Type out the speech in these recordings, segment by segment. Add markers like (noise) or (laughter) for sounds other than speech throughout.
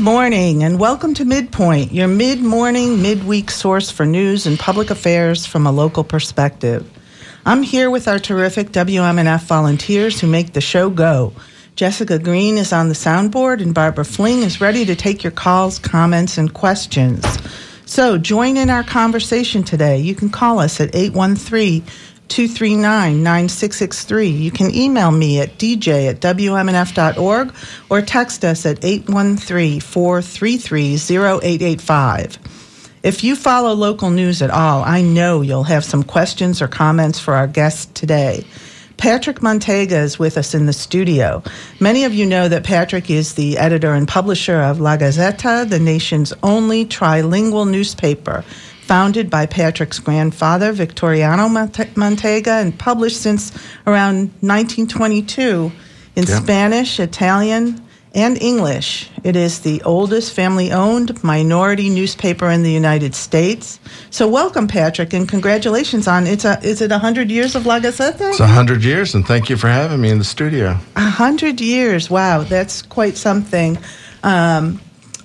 morning and welcome to Midpoint, your mid morning, midweek source for news and public affairs from a local perspective. I'm here with our terrific WMNF volunteers who make the show go. Jessica Green is on the soundboard and Barbara Fling is ready to take your calls, comments, and questions. So join in our conversation today. You can call us at 813 239 9663. You can email me at dj at wmnf.org or text us at 813 433 0885. If you follow local news at all, I know you'll have some questions or comments for our guests today. Patrick Manteiga is with us in the studio. Many of you know that Patrick is the editor and publisher of La Gaceta, the nation's only trilingual newspaper founded by Patrick's grandfather, Victoriano Manteiga, and published since around 1922 in yeah. Spanish, Italian, and English. It is the oldest family owned minority newspaper in the United States. So welcome Patrick and congratulations on it's a is it 100 years of La Gaceta? It's 100 years and thank you for having me in the studio. 100 years. Wow, that's quite something. Um,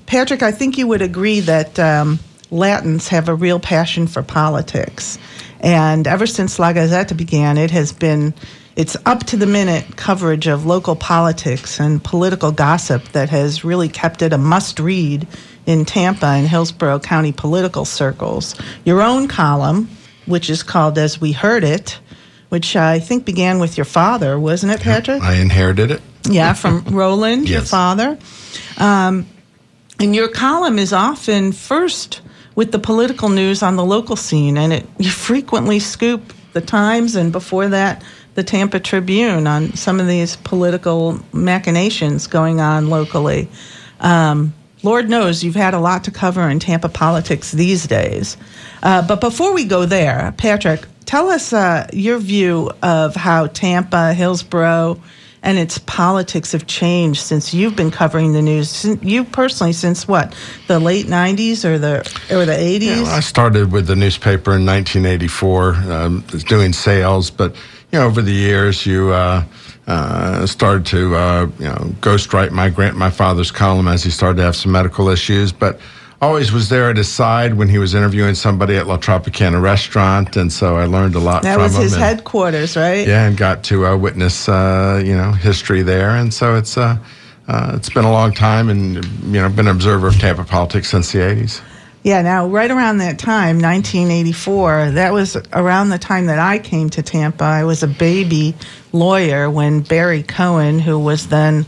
Patrick, I think you would agree that um, Latins have a real passion for politics. And ever since La Gaceta began, it has been it's up to the minute coverage of local politics and political gossip that has really kept it a must read in Tampa and Hillsborough County political circles. Your own column, which is called As We Heard It, which I think began with your father, wasn't it, Patrick? I inherited it. Yeah, from (laughs) Roland, yes. your father. Um, and your column is often first with the political news on the local scene, and it you frequently scoop the Times and before that the Tampa Tribune on some of these political machinations going on locally. Um, Lord knows you've had a lot to cover in Tampa politics these days. Uh, but before we go there, Patrick, tell us uh, your view of how Tampa, Hillsborough, and its politics have changed since you've been covering the news. You personally, since what the late '90s or the or the '80s? Yeah, well, I started with the newspaper in 1984, um, doing sales, but you know, over the years, you. Uh, uh, started to uh, you know ghostwrite my grant my father's column as he started to have some medical issues, but always was there at his side when he was interviewing somebody at La Tropicana restaurant, and so I learned a lot that from him. That was his and, headquarters, right? Yeah, and got to uh, witness uh, you know history there, and so it's uh, uh, it's been a long time, and you know been an observer of Tampa politics since the '80s. Yeah, now right around that time, 1984, that was around the time that I came to Tampa. I was a baby lawyer when Barry Cohen, who was then,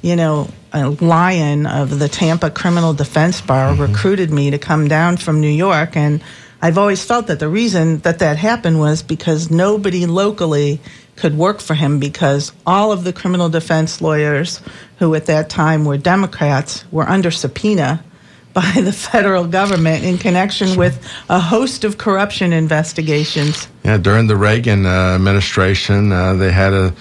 you know, a lion of the Tampa Criminal Defense Bar mm-hmm. recruited me to come down from New York. And I've always felt that the reason that that happened was because nobody locally could work for him because all of the criminal defense lawyers who at that time were Democrats were under subpoena (laughs) by the federal government in connection with a host of corruption investigations. Yeah, during the Reagan uh, administration, uh, they had a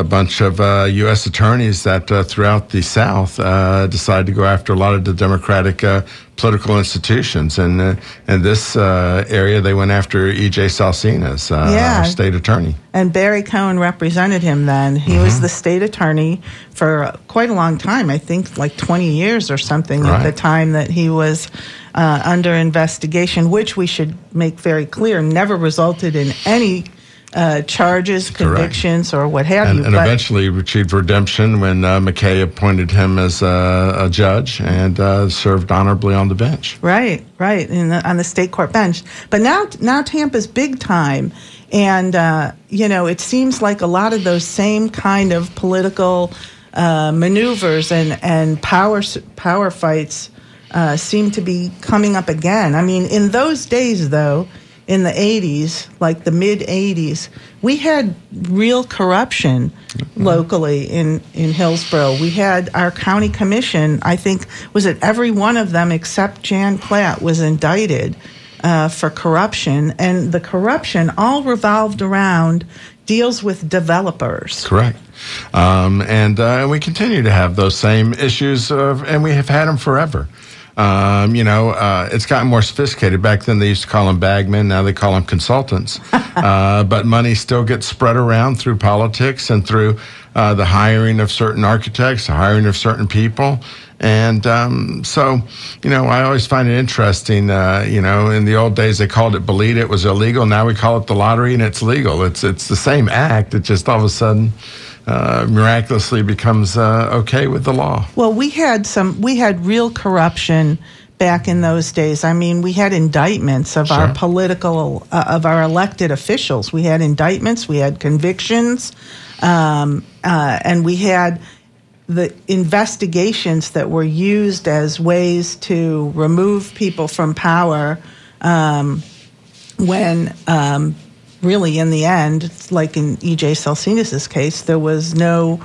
a bunch of uh, U.S. attorneys that uh, throughout the South uh, decided to go after a lot of the Democratic uh, political institutions. And uh, in this uh, area, they went after E.J. Salcines, yeah. our state attorney. And Barry Cohen represented him then. He mm-hmm. was the state attorney for quite a long time, I think like 20 years or something right. at the time that he was. under investigation, which we should make very clear never resulted in any uh, charges, convictions, Correct. or what have and, you. And but eventually achieved redemption when uh, McKay appointed him as a, a judge and uh, served honorably on the bench. Right, right, the, on the state court bench. But now, now Tampa's big time, and uh, you know it seems like a lot of those same kind of political uh, maneuvers and and power power fights uh, seem to be coming up again. I mean, in those days, though in the 80s, like the mid 80s, we had real corruption mm-hmm. locally in, in Hillsborough. We had our county commission, I think, was it every one of them except Jan Platt was indicted uh, for corruption. And the corruption all revolved around deals with developers. Correct. Um, and uh, we continue to have those same issues, of, and we have had them forever. Um, you know, uh, it's gotten more sophisticated. Back then, they used to call them bagmen. Now they call them consultants. (laughs) uh, but money still gets spread around through politics and through uh, the hiring of certain architects, the hiring of certain people. And um, so, you know, I always find it interesting. Uh, you know, in the old days they called it Bolita, it was illegal. Now we call it the lottery, and it's legal. It's it's the same act. It just all of a sudden. Uh, miraculously becomes uh, okay with the law. Well, we had some, we had real corruption back in those days. I mean, we had indictments of sure. our political, uh, of our elected officials. We had indictments, we had convictions, um, uh, and we had the investigations that were used as ways to remove people from power um, when um, really in the end like in ej Salcines's case there was no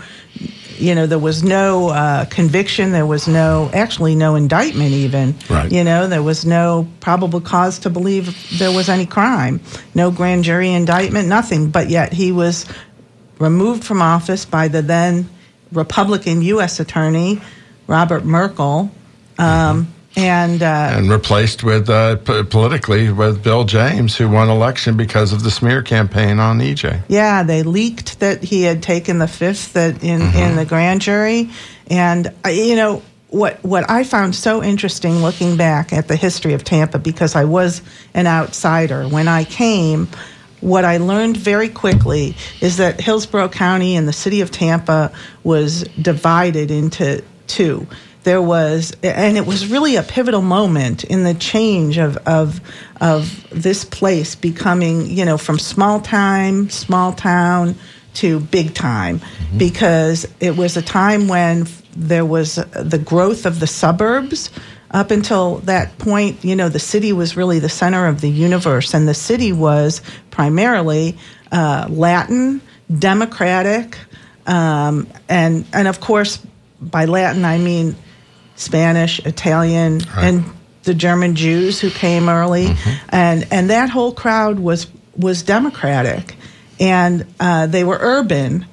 you know there was no uh, conviction there was no actually no indictment even right. you know there was no probable cause to believe there was any crime no grand jury indictment nothing but yet he was removed from office by the then Republican U.S. Attorney Robert Merkel, um, and uh, and replaced with uh, p- politically with Bill James, who won election because of the smear campaign on EJ. Yeah, they leaked that he had taken the fifth that in mm-hmm. in the grand jury, and uh, you know what what I found so interesting looking back at the history of Tampa because I was an outsider when I came what I learned very quickly is that Hillsborough County and the city of Tampa was divided into two. There was, and it was really a pivotal moment in the change of, of, of this place becoming, you know, from small time, small town to big time, mm-hmm. because it was a time when there was the growth of the suburbs up until that point, you know, the city was really the center of the universe, and the city was primarily uh, Latin, democratic, um, and and of course, by Latin I mean Spanish, Italian, right. and the German Jews who came early, mm-hmm. and and that whole crowd was was democratic, and uh, they were urban,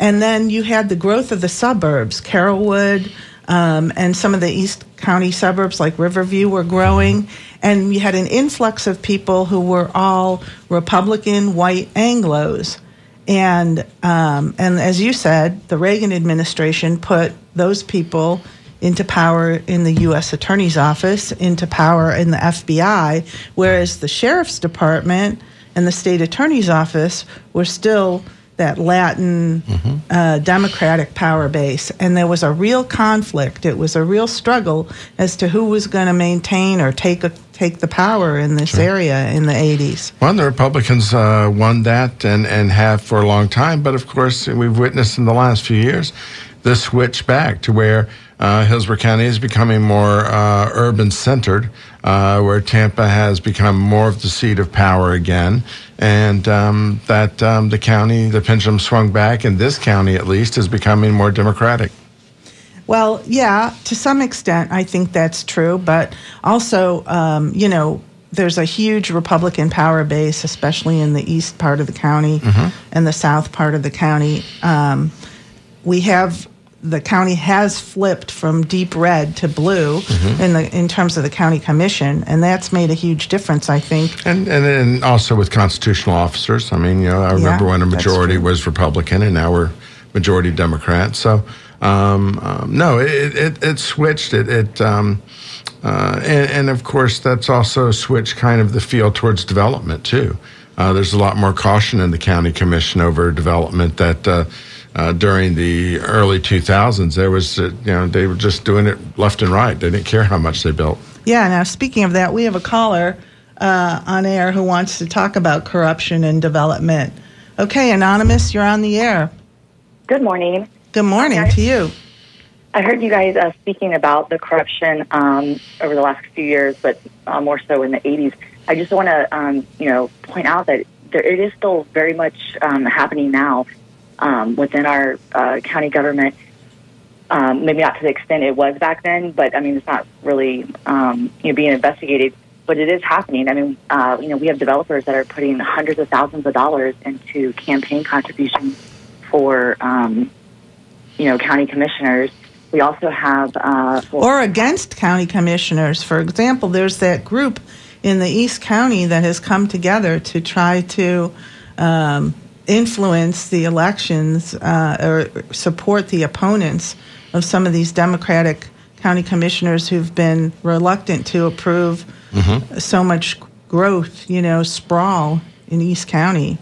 and then you had the growth of the suburbs, Carrollwood um, and some of the East County suburbs like Riverview were growing. And you had an influx of people who were all Republican white Anglos. And, um, and as you said, the Reagan administration put those people into power in the U.S. Attorney's Office, into power in the FBI, whereas the Sheriff's Department and the State Attorney's Office were still that Latin mm-hmm. uh, democratic power base. And there was a real conflict. It was a real struggle as to who was going to maintain or take a, take the power in this sure. area in the 80s. Well, the Republicans uh, won that and, and have for a long time. But of course, we've witnessed in the last few years the switch back to where uh, Hillsborough County is becoming more uh, urban centered, uh, where Tampa has become more of the seat of power again, and um, that um, the county, the pendulum swung back, and this county at least is becoming more democratic. Well, yeah, to some extent, I think that's true, but also, um, you know, there's a huge Republican power base, especially in the east part of the county mm-hmm. and the south part of the county. Um, we have the county has flipped from deep red to blue mm-hmm. in the in terms of the county commission, and that's made a huge difference, I think. And and, and also with constitutional officers. I mean, you know, I remember yeah, when a majority was Republican, and now we're majority Democrat. So. Um, um, no, it, it, it, switched. It, it um, uh, and, and, of course, that's also switched kind of the field towards development too. Uh, there's a lot more caution in the county commission over development that uh, uh, during the early 2000s, there was, uh, you know, they were just doing it left and right. They didn't care how much they built. Yeah. Now, speaking of that, we have a caller uh, on air who wants to talk about corruption and development. Okay, anonymous, you're on the air. Good morning. Good morning to you. I heard you guys uh, speaking about the corruption um, over the last few years, but uh, more so in the 80s. I just want to, um, you know, point out that there, it is still very much um, happening now um, within our uh, county government. Um, maybe not to the extent it was back then, but I mean, it's not really um, you know being investigated. But it is happening. I mean, uh, you know, we have developers that are putting hundreds of thousands of dollars into campaign contributions for um, you know county commissioners. We also have uh, or against county commissioners. For example, there's that group in the East County that has come together to try to um, influence the elections uh, or support the opponents of some of these Democratic county commissioners who've been reluctant to approve so much growth, you know, sprawl in East County.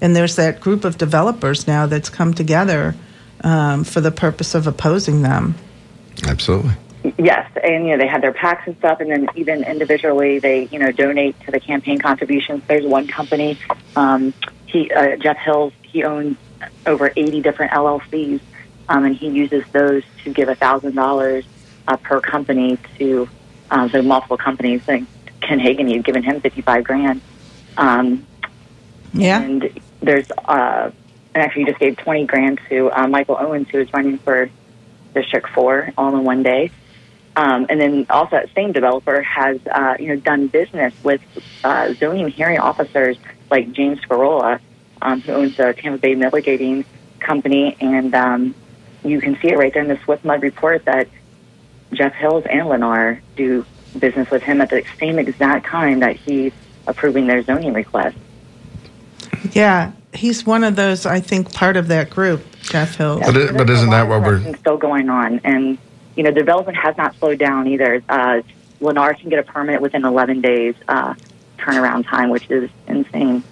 And there's that group of developers now that's come together um, for the purpose of opposing them. Absolutely. Yes, and you know they had their packs and stuff, and then even individually they you know donate to the campaign contributions. There's one company, um, he uh, Jeff Hills, he owns over 80 different LLCs, um, and he uses those to give a thousand dollars uh, per company to uh, so multiple companies. Think Ken Hagan, he's given him 55 grand. Um, Yeah. and there's uh, and actually you just gave 20 grand to uh, Michael Owens, who is running for District 4 all in one day. Um, and then also that same developer has, uh, you know, done business with uh, zoning hearing officers like James Scarola, um, who owns the Tampa Bay Mitigating Company. And um, you can see it right there in the Swift Mud report that Jeff Hills and Lennar do business with him at the same exact time that he's approving their zoning request. Yeah. He's one of those, I think, part of that group, Jeff Hills. But it- but isn't that what we're- still going on? And you know, development has not slowed down either. Uh, Lennar can get a permit within 11 days uh, turnaround time, which is insane.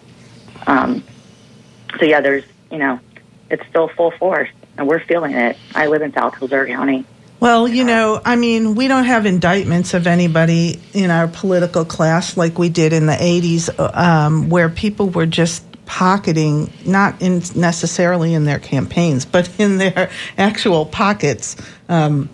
Um, so yeah, there's you know, it's still full force, and we're feeling it. I live in South Kildare County. Well, you know, I mean, we don't have indictments of anybody in our political class like we did in the 80s, um, where people were just pocketing, not in necessarily in their campaigns, but in their (laughs) actual pockets, um,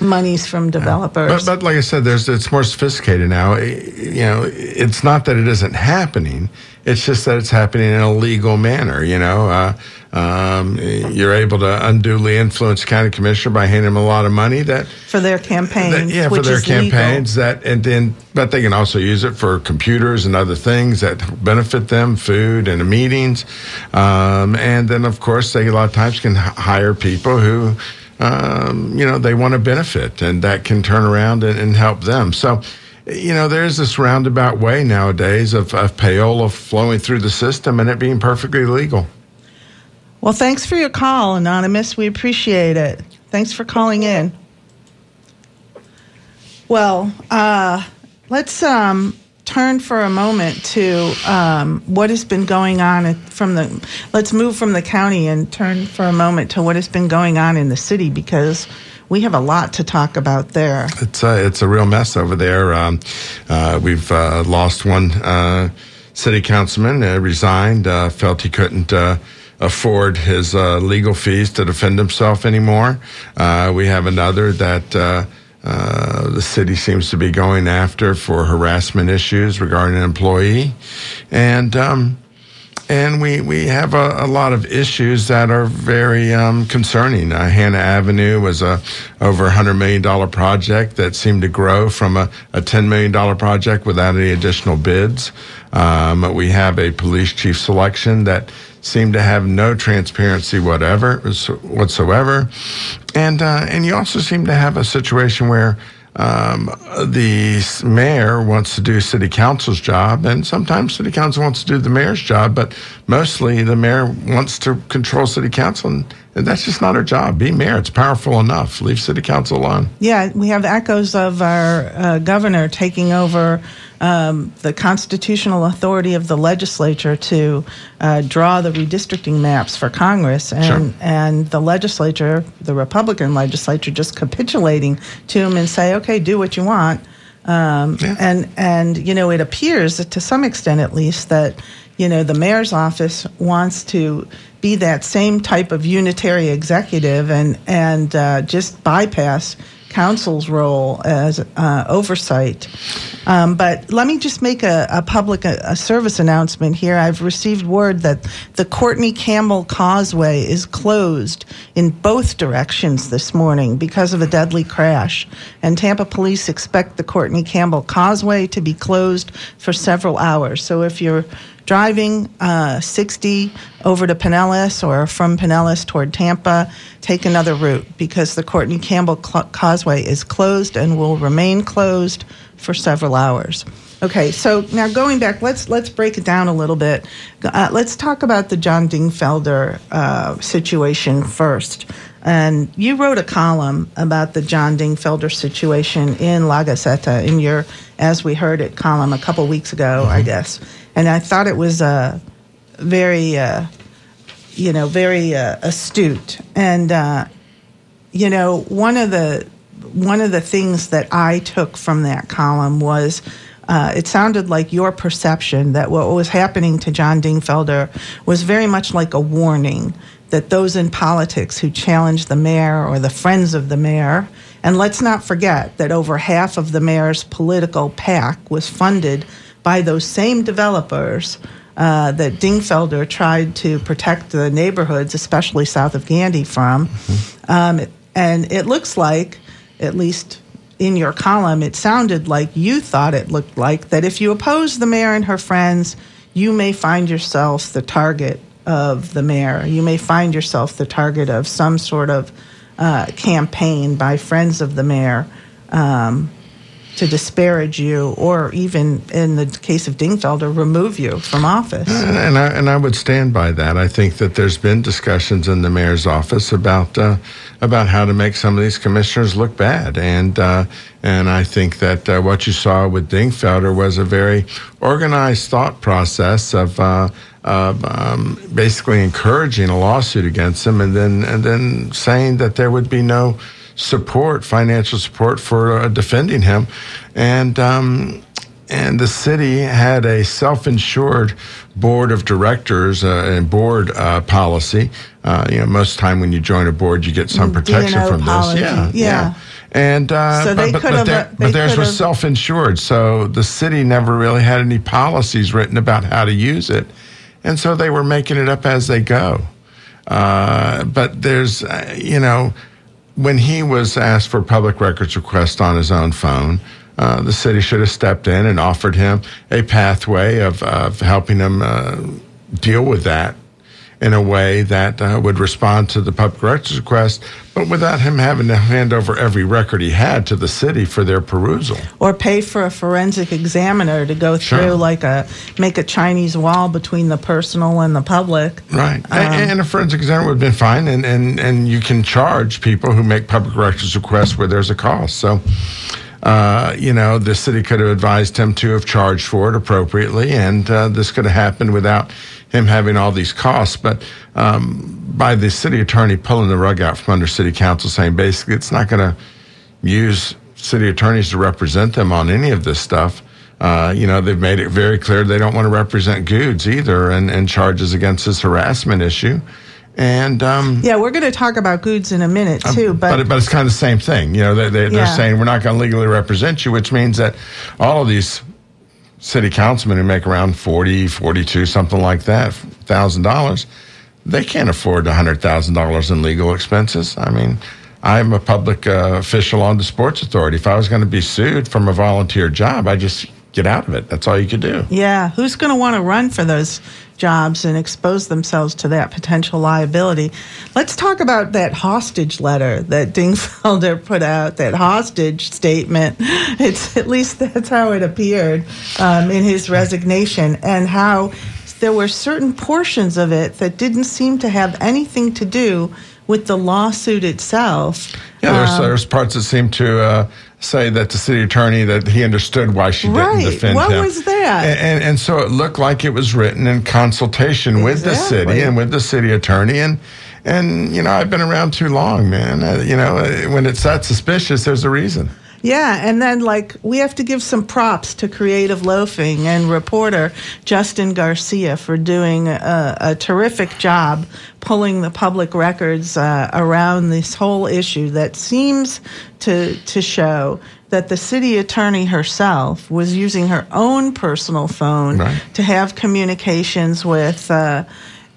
monies from developers. But, but like I said, there's it's more sophisticated now. You know, it's not that it isn't happening. It's just that it's happening in a legal manner. You know, uh, um, you're able to unduly influence county commissioner by handing them a lot of money. That, for their campaigns, that yeah, for their is legal. campaigns. That and then, but they can also use it for computers and other things that benefit them, food and meetings. Um, and then, of course, they a lot of times can hire people who um, you know, they want to benefit and that can turn around and, and help them. So, you know, there's this roundabout way nowadays of, of payola flowing through the system and it being perfectly legal. Well, thanks for your call, Anonymous. We appreciate it. Thanks for calling in. Well, uh, let's um, turn for a moment to um, what has been going on from the. Let's move from the county and turn for a moment to what has been going on in the city because we have a lot to talk about there. It's a, it's a real mess over there. Um, uh, we've uh, lost one uh, city councilman, uh, resigned, uh, felt he couldn't uh, afford his uh, legal fees to defend himself anymore. Uh, we have another that. Uh, the city seems to be going after for harassment issues regarding an employee, and um, and we, we have a, a lot of issues that are very um, concerning. Uh, Hanna Avenue was a over $100 million project that seemed to grow from a, a $10 million project without any additional bids. Um, we have a police chief selection that seemed to have no transparency whatever whatsoever, and uh, and you also seem to have a situation where um, the mayor wants to do city council's job, and sometimes city council wants to do the mayor's job, but mostly the mayor wants to control city council, and, that's just not her job. Be mayor; it's powerful enough. Leave city council alone. Yeah, we have echoes of our uh, governor taking over um, the constitutional authority of the legislature to uh, draw the redistricting maps for Congress, and Sure. and the legislature, the Republican legislature, just capitulating to him and say, okay, do what you want. Um, Yeah. And and you know, it appears that to some extent, at least, that you know the mayor's office wants to be that same type of unitary executive and and uh, just bypass council's role as uh, oversight. Um, but let me just make a, a public a, a service announcement here. I've received word that the Courtney Campbell Causeway is closed in both directions this morning because of a deadly crash. And Tampa police expect the Courtney Campbell Causeway to be closed for several hours. So if you're driving uh, 60 over to Pinellas or from Pinellas toward Tampa, take another route because the Courtney Campbell Cl- Causeway is closed and will remain closed for several hours. Okay, so now going back, let's let's break it down a little bit. Uh, let's talk about the John Dingfelder uh, situation first. And you wrote a column about the John Dingfelder situation in La Gaceta in your, as we heard it, column a couple weeks ago, I guess. And I thought it was uh, very, uh, you know, very uh, astute. And uh, you know, one of the one of the things that I took from that column was uh, it sounded like your perception that what was happening to John Dingfelder was very much like a warning that those in politics who challenge the mayor or the friends of the mayor, and let's not forget that over half of the mayor's political PAC was funded by those same developers. Uh, that Dingfelder tried to protect the neighborhoods, especially south of Gandy, from. Mm-hmm. Um, and it looks like, at least in your column, it sounded like you thought it looked like that if you oppose the mayor and her friends, you may find yourself the target of the mayor. You may find yourself the target of some sort of uh, campaign by friends of the mayor um, to disparage you, or even in the case of Dingfelder, remove you from office. And I, and I would stand by that. I think that there's been discussions in the mayor's office about uh, about how to make some of these commissioners look bad, and uh, and I think that uh, what you saw with Dingfelder was a very organized thought process of. Uh, of um, basically encouraging a lawsuit against him, and then and then saying that there would be no support, financial support for uh, defending him, and um, and the city had a self-insured board of directors uh, and board uh, policy. Uh, you know, most time when you join a board, you get some protection from policy. this. Yeah, Yeah. And uh, So they but, but, but theirs was self-insured, so the city never really had any policies written about how to use it, and so they were making it up as they go. Uh, but there's, uh, you know, when he was asked for public records request on his own phone, uh, the city should have stepped in and offered him a pathway of, of helping him uh, deal with that in a way that uh, would respond to the public records request, but without him having to hand over every record he had to the city for their perusal. or pay for a forensic examiner to go through Sure. like a make a Chinese wall between the personal and the public. Right. Um, and, and a forensic examiner would have been fine. And, and, and you can charge people who make public records requests where there's a cost. So, uh, you know, the city could have advised him to have charged for it appropriately. And uh, this could have happened without him having all these costs. But um, by the city attorney pulling the rug out from under city council, saying basically it's not going to use city attorneys to represent them on any of this stuff. Uh, you know, they've made it very clear they don't want to represent Gudes either and, and charges against this harassment issue. And, um, Yeah, we're going to talk about Gudes in a minute too, but, but, but it's kind of the same thing. You know, they, they, Yeah. they're saying we're not going to legally represent you, which means that all of these city councilmen who make around 40, 42, something like that, thousand dollars, they can't afford hundred thousand dollars in legal expenses. I mean, I'm a public uh, official on the sports authority. If I was going to be sued from a volunteer job, I just get out of it. That's all you could do. yeah, who's going to want to run for those jobs and expose themselves to that potential liability? Let's talk about that hostage letter that (laughs) Dingfelder put out, that hostage statement. (laughs) It's at least that's how it appeared um, in his resignation, and how there were certain portions of it that didn't seem to have anything to do with the lawsuit itself. Yeah, there's, Um, there's parts that seem to uh, say that the city attorney that he understood why she didn't Right. defend What him. was that? And, and and so it looked like it was written in consultation with the city and with the city attorney and. And you know I've been around too long, man. Uh, you know uh, when it's that suspicious, there's a reason. Yeah, and then like we have to give some props to Creative Loafing and reporter Justin Garcia for doing a, a terrific job pulling the public records uh, around this whole issue that seems to to show that the city attorney herself was using her own personal phone Right. to have communications with. Uh,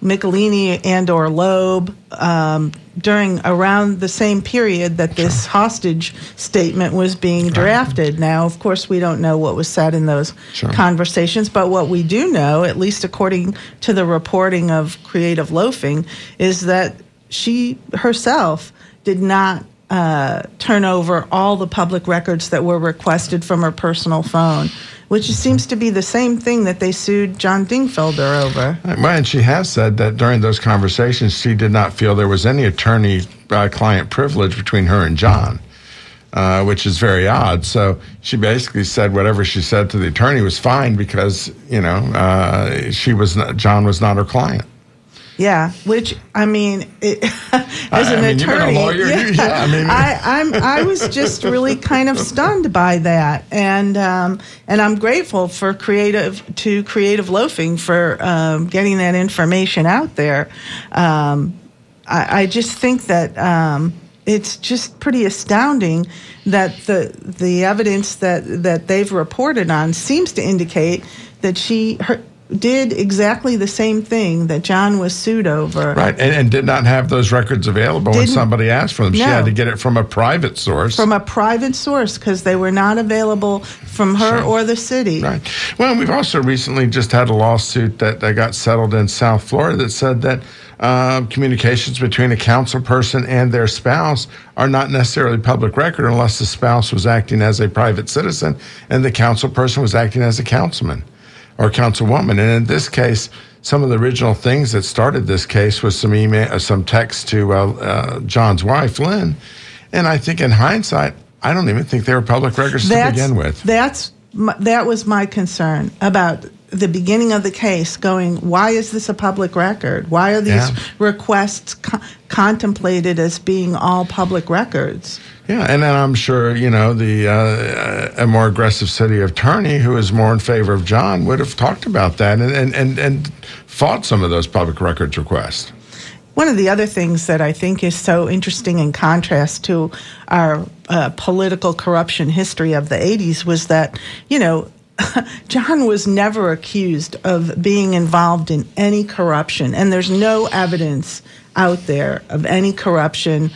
Michelini and or Loeb um, during around the same period that this hostage statement was being drafted. Now, of course, we don't know what was said in those Sure. conversations, but what we do know, at least according to the reporting of Creative Loafing, is that she herself did not uh, turn over all the public records that were requested from her personal phone. Which seems to be the same thing that they sued John Dingfelder over. Well, and she has said that during those conversations, she did not feel there was any attorney uh, client privilege between her and John. Uh, which is very odd. So she basically said whatever she said to the attorney was fine because you know uh, she was not, John was not her client. Yeah, which I mean, it, (laughs) as an I mean, attorney, lawyer, yeah, (laughs) yeah, I mean, I, I'm I was just really kind of stunned by that, and um, and I'm grateful for creative to creative loafing for um, getting that information out there. Um, I, I, just think that um, it's just pretty astounding that the the evidence that that they've reported on seems to indicate that she her, did exactly the same thing that John was sued over. Right, and, and did not have those records available Didn't, when somebody asked for them. She had to get it from a private source. From a private source because they were not available from her sure. or the city. Right. Well, we've also recently just had a lawsuit that, that got settled in South Florida that said that uh, communications between a council person and their spouse are not necessarily public record unless the spouse was acting as a private citizen and the council person was acting as a councilman or councilwoman. And in this case, some of the original things that started this case was some email, uh, some text to uh, uh, John's wife, Lynn. And I think in hindsight, I don't even think they were public records that's, to begin with. That's that was my concern about the beginning of the case going, why is this a public record? Why are these yeah. requests co- contemplated as being all public records? Yeah, and then I'm sure, you know, the uh, a more aggressive city attorney who is more in favor of John would have talked about that and, and, and, and fought some of those public records requests. One of the other things that I think is so interesting in contrast to our uh, political corruption history of the 80s was that, you know, (laughs) John was never accused of being involved in any corruption, and there's no evidence out there of any corruption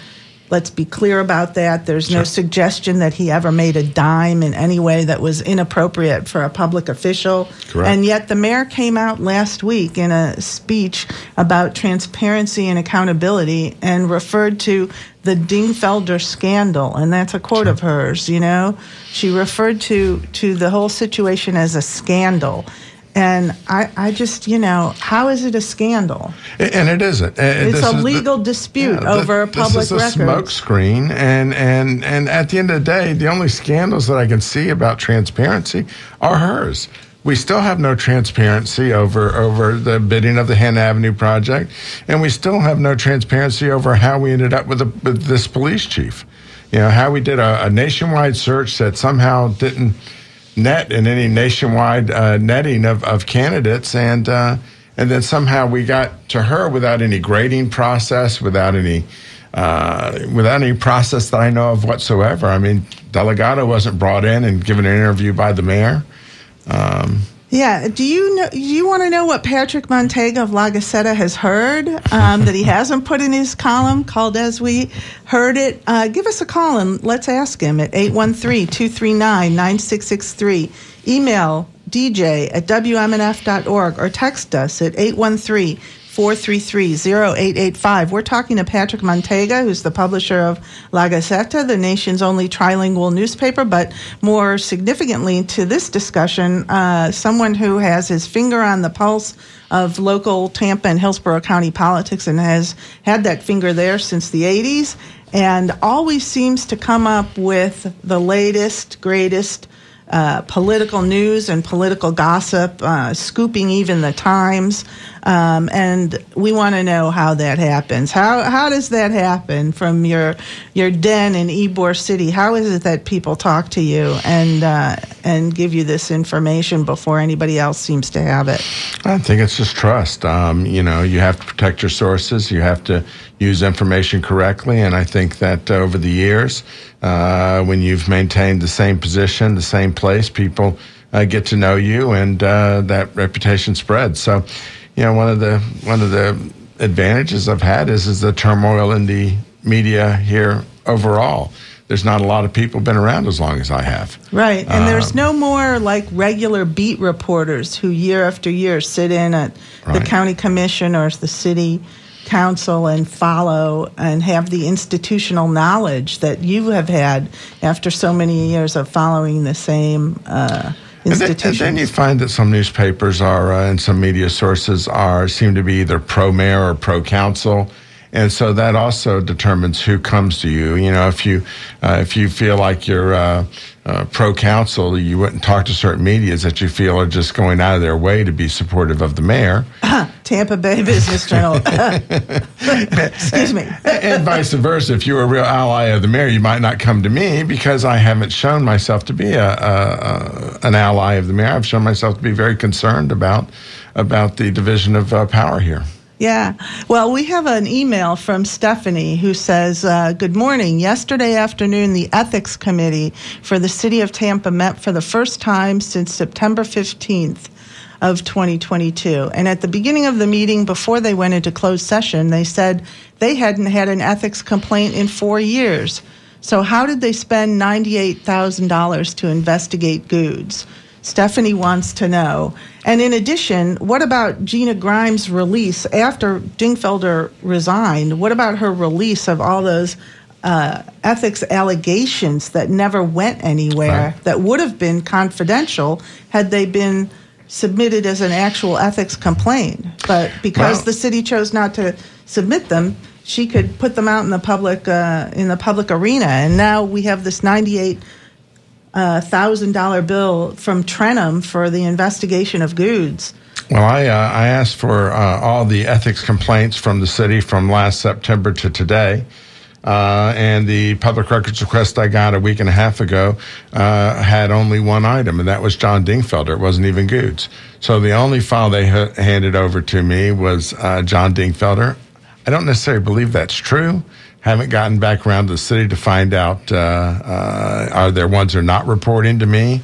Let's be clear about that. There's sure. no suggestion that he ever made a dime in any way that was inappropriate for a public official. Correct. And yet, the mayor came out last week in a speech about transparency and accountability and referred to the Dingfelder scandal, and that's a quote sure. of hers. You know, she referred to to the whole situation as a scandal. And I, I just, you know, how is it a scandal? And it isn't. It's a legal the, dispute yeah, over a public record. This is a smoke screen, and, and, and at the end of the day, the only scandals that I can see about transparency are hers. We still have no transparency over, over the bidding of the Hanna Avenue project, and we still have no transparency over how we ended up with, a, with this police chief. You know, how we did a, a nationwide search that somehow didn't – net in any nationwide uh, netting of, of candidates, and uh, and then somehow we got to her without any grading process, without any uh, without any process that I know of whatsoever. I mean, Delgado wasn't brought in and given an interview by the mayor. Um, yeah. Do you know? Do you want to know what Patrick Manteiga of La Gaceta has heard um, that he hasn't put in his column called "As We Heard It"? Uh, give us a call and let's ask him at 813-239-9663. Email dj at wmnf.org or text us at 813- 433-0885. We're talking to Patrick Manteiga, who's the publisher of La Gaceta, the nation's only trilingual newspaper, but more significantly to this discussion, uh, someone who has his finger on the pulse of local Tampa and Hillsborough County politics and has had that finger there since the 80s and always seems to come up with the latest, greatest uh, political news and political gossip, uh, scooping even the Times. Um, and we want to know how that happens. How, how does that happen from your, your den in Ybor City? How is it that people talk to you and, uh, and give you this information before anybody else seems to have it? I think it's just trust. Um, you know, you have to protect your sources. You have to use information correctly. And I think that over the years, uh, when you've maintained the same position, the same place, people uh, get to know you, and uh, that reputation spreads. So, you know, one of the one of the advantages I've had is is the turmoil in the media here overall. There's not a lot of people been around as long as I have. Right, and um, there's no more like regular beat reporters who year after year sit in at right. the county commission or the city counsel and follow and have the institutional knowledge that you have had after so many years of following the same uh, institutions. And then, and then you find that some newspapers are uh, and some media sources are seem to be either pro mayor or pro council. And so that also determines who comes to you. You know, if you uh, if you feel like you're uh, pro council, you wouldn't talk to certain medias that you feel are just going out of their way to be supportive of the mayor. Tampa Bay Business (laughs) Journal. Excuse me. and vice versa. If you're a real ally of the mayor, you might not come to me because I haven't shown myself to be a, a, a an ally of the mayor. I've shown myself to be very concerned about about the division of uh, power here. Yeah. Well, we have an email from Stephanie who says, uh, Good morning. Yesterday afternoon, the Ethics Committee for the City of Tampa met for the first time since September 15th of 2022. And at the beginning of the meeting, before they went into closed session, they said they hadn't had an ethics complaint in four years. So, how did they spend $98,000 to investigate Gudes? Stephanie wants to know. And in addition, what about Gina Grimes' release after Dingfelder resigned? What about her release of all those uh, ethics allegations that never went anywhere right. that would have been confidential had they been submitted as an actual ethics complaint? But because well, the city chose not to submit them, she could put them out in the public uh, in the public arena. And now we have this 98- a $1,000 bill from Trenam for the investigation of Gudes. Well, I, uh, I asked for uh, all the ethics complaints from the city from last September to today. Uh, and the public records request I got a week and a half ago uh, had only one item, and that was John Dingfelder. It wasn't even Gudes. So the only file they ha- handed over to me was uh, John Dingfelder. I don't necessarily believe that's true, haven't gotten back around to the city to find out uh, uh, are there ones that are not reporting to me.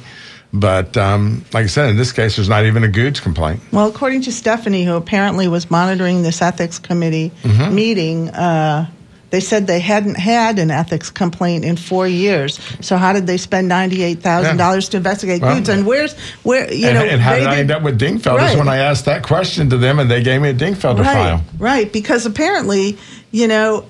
But um, like I said, in this case, there's not even a Gudes complaint. Well, according to Stephanie, who apparently was monitoring this ethics committee Mm-hmm. meeting, uh, they said they hadn't had an ethics complaint in four years. So how did they spend ninety-eight thousand dollars to investigate Well, Gudes? And where's where you and, know? and how did I end up with Dingfelder? Right. When I asked that question to them, and they gave me a Dingfelder right, file. Right, because apparently, you know,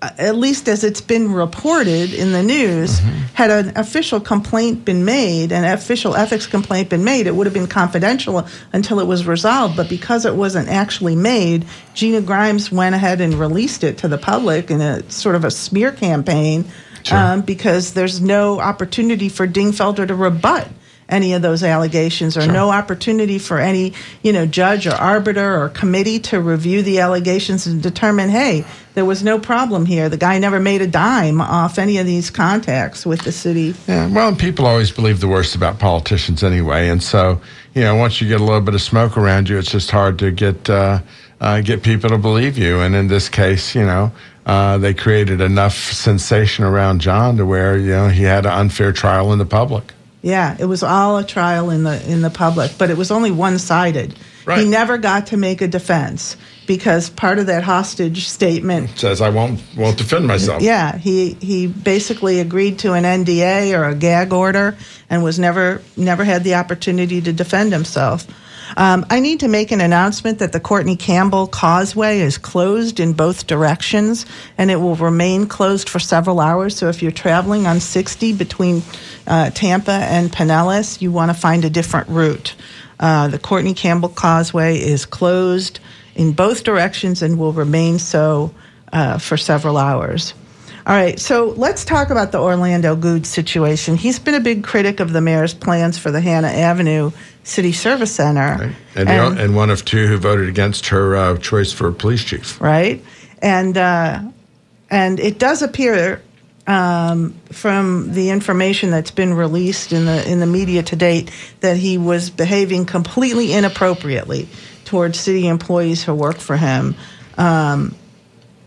at least as it's been reported in the news, Mm-hmm. had an official complaint been made, an official ethics complaint been made, it would have been confidential until it was resolved. But because it wasn't actually made, Gina Grimes went ahead and released it to the public in a sort of a smear campaign Sure. um, because there's no opportunity for Dingfelder to rebut any of those allegations or no opportunity for any you know judge or arbiter or committee to review the allegations and determine hey there was no problem here the guy never made a dime off any of these contacts with the city Yeah, well, and people always believe the worst about politicians anyway, and so you know, once you get a little bit of smoke around you, it's just hard to get uh, uh, get people to believe you. And in this case, you know, uh, they created enough sensation around John to where you know he had an unfair trial in the public. Yeah it was all a trial in the in the public but it was only one-sided Right. he never got to make a defense because part of that hostage statement Says I won't won't defend myself. Yeah, he he basically agreed to an NDA or a gag order and was never never had the opportunity to defend himself. Um, I need to make an announcement that the Courtney Campbell Causeway is closed in both directions, and it will remain closed for several hours. So if you're traveling on 60 between uh, Tampa and Pinellas, you want to find a different route. Uh, the Courtney Campbell Causeway is closed in both directions and will remain so uh, for several hours. All right, so let's talk about the Orlando Gudes situation. He's been a big critic of the mayor's plans for the Hanna Avenue City Service Center. Right. And, the, and one of two who voted against her uh, choice for police chief. right? And uh, and it does appear um, from the information that's been released in the in the media to date that he was behaving completely inappropriately towards city employees who work for him. Um,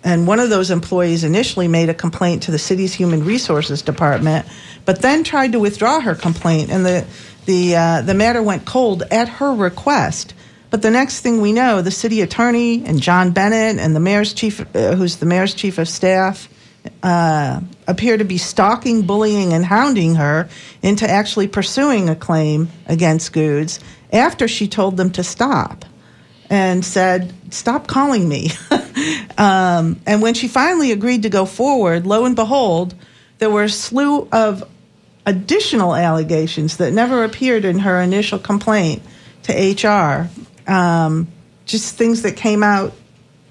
and one of those employees initially made a complaint to the city's human resources department, but then tried to withdraw her complaint, and the the uh, the matter went cold at her request. But the next thing we know, the city attorney and John Bennett and the mayor's chief, uh, who's the mayor's chief of staff, uh, appear to be stalking, bullying, and hounding her into actually pursuing a claim against Gudes after she told them to stop and said, Stop calling me. (laughs) um, and when she finally agreed to go forward, lo and behold, there were a slew of additional allegations that never appeared in her initial complaint to HR. Um, just things that came out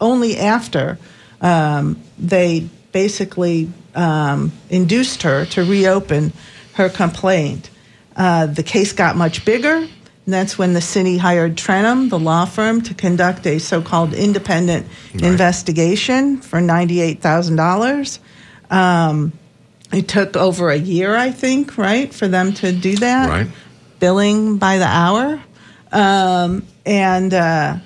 only after um, they basically um, induced her to reopen her complaint. Uh, the case got much bigger. And that's when the city hired Trenam, the law firm, to conduct a so called independent right. investigation for $98,000. Um, it took over a year, I think, right, for them to do that. Right. Billing by the hour. Um, and uh,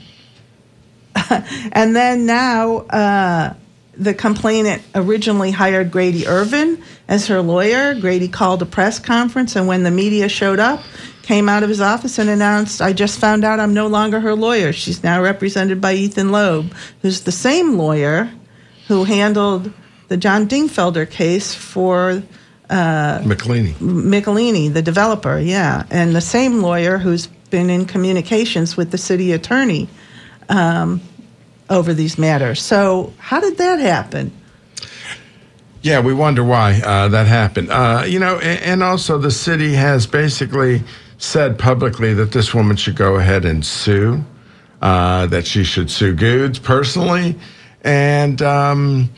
(laughs) and then now uh, the complainant originally hired Grady Irvin as her lawyer. Grady called a press conference, and when the media showed up, came out of his office and announced, "I just found out I'm no longer her lawyer. She's now represented by Ethan Loeb, who's the same lawyer who handled the John Dingfelder case for." Uh, McElhaney. McElhaney, the developer, yeah, and the same lawyer who's been in communications with the city attorney um, over these matters. So, how did that happen? Yeah, we wonder why uh, that happened. Uh, you know, and, and, also the city has basically said publicly that this woman should go ahead and sue, uh, that she should sue Gudes personally, and um,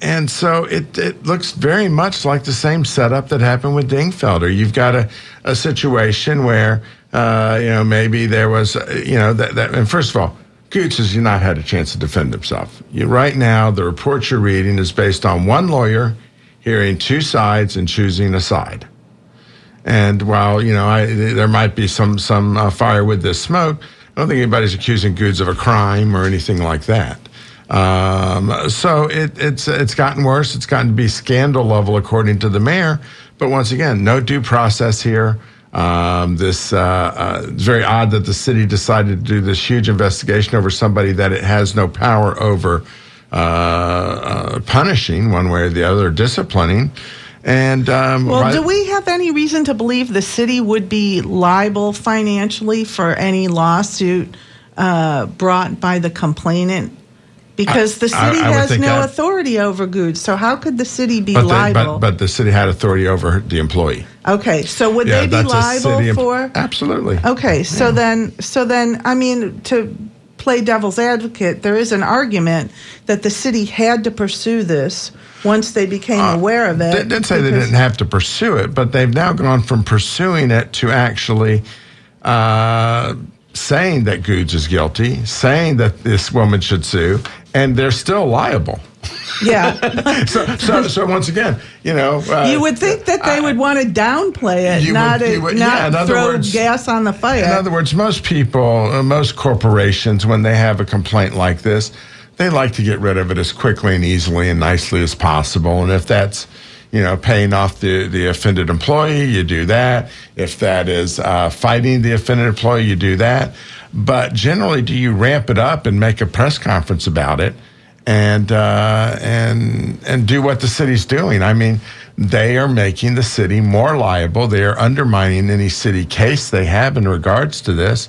and so it it looks very much like the same setup that happened with Dingfelder. You've got a, a situation where uh, you know maybe there was uh, you know that, that and first of all Gudes has not had a chance to defend himself. You, right now, the report you're reading is based on one lawyer hearing two sides and choosing a side. And while you know I, there might be some some uh, fire with this smoke, I don't think anybody's accusing Gudes of a crime or anything like that. Um, so it, it's it's gotten worse. It's gotten to be scandal level, according to the mayor. But once again, no due process here. Um, this uh, uh, it's very odd that the city decided to do this huge investigation over somebody that it has no power over uh, uh punishing one way or the other, disciplining. And um, well, right, do we have any reason to believe the city would be liable financially for any lawsuit uh, brought by the complainant? Because the city I, I has no I, authority over Gudes, so how could the city be but liable? but, but, the city had authority over the employee. Okay, so would yeah, they be liable for? Absolutely. Okay, so yeah. then, so then, I mean, to play devil's advocate, there is an argument that the city had to pursue this once they became uh, aware of it. They didn't say they didn't have to pursue it, but they've now gone from pursuing it to actually. Uh, saying that Gudes is guilty, saying that this woman should sue, and they're still liable. Yeah. (laughs) so, so, so once again, you know, uh, you would think that they would want to downplay it, not, would, would, not yeah, throw words, gas on the fire. In other words, most people, uh, most corporations, when they have a complaint like this, they like to get rid of it as quickly and easily and nicely as possible. And if that's you know, paying off the, the offended employee, you do that. If that is uh, fighting the offended employee, you do that. But generally, do you ramp it up and make a press conference about it and uh, and and do what the city's doing? I mean, they are making the city more liable. They are undermining any city case they have in regards to this.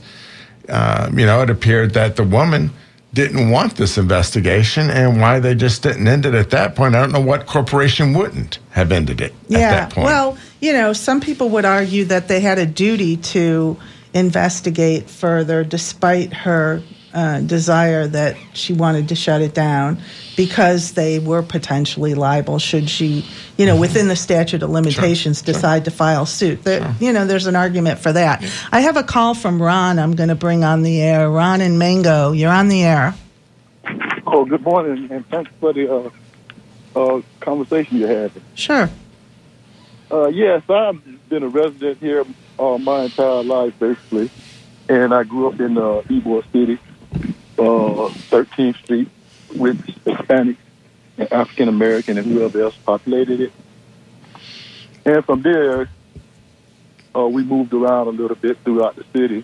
Uh, you know, it appeared that the woman didn't want this investigation and why they just didn't end it at that point. I don't know what corporation wouldn't have ended it yeah, at that point. Well, you know, some people would argue that they had a duty to investigate further despite her uh, desire that she wanted to shut it down because they were potentially liable should she, you know, mm-hmm. within the statute of limitations sure, decide sure. to file suit. There, sure. You know, there's an argument for that. Yeah. I have a call from Ron I'm going to bring on the air. Ron and Mango, you're on the air. Oh, good morning, and thanks for the uh, uh, conversation you had. Sure. Uh, yes, I've been a resident here uh, my entire life, basically, and I grew up in uh, Ybor City, 13th uh, Street, with Hispanic and African American and whoever else populated it. And from there, uh, we moved around a little bit throughout the city,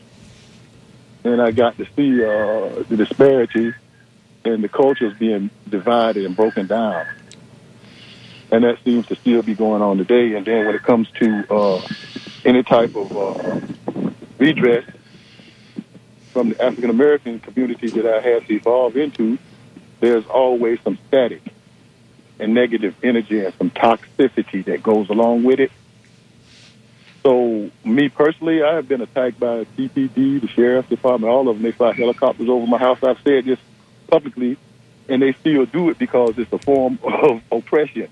and I got to see uh, the disparities and the cultures being divided and broken down. And that seems to still be going on today. And then when it comes to uh, any type of uh, redress from the African American community that I had to evolve into, there's always some static and negative energy and some toxicity that goes along with it. So, me personally, I have been attacked by TPD, the sheriff's department, all of them. They fly helicopters over my house. I've said this publicly, and they still do it because it's a form of oppression.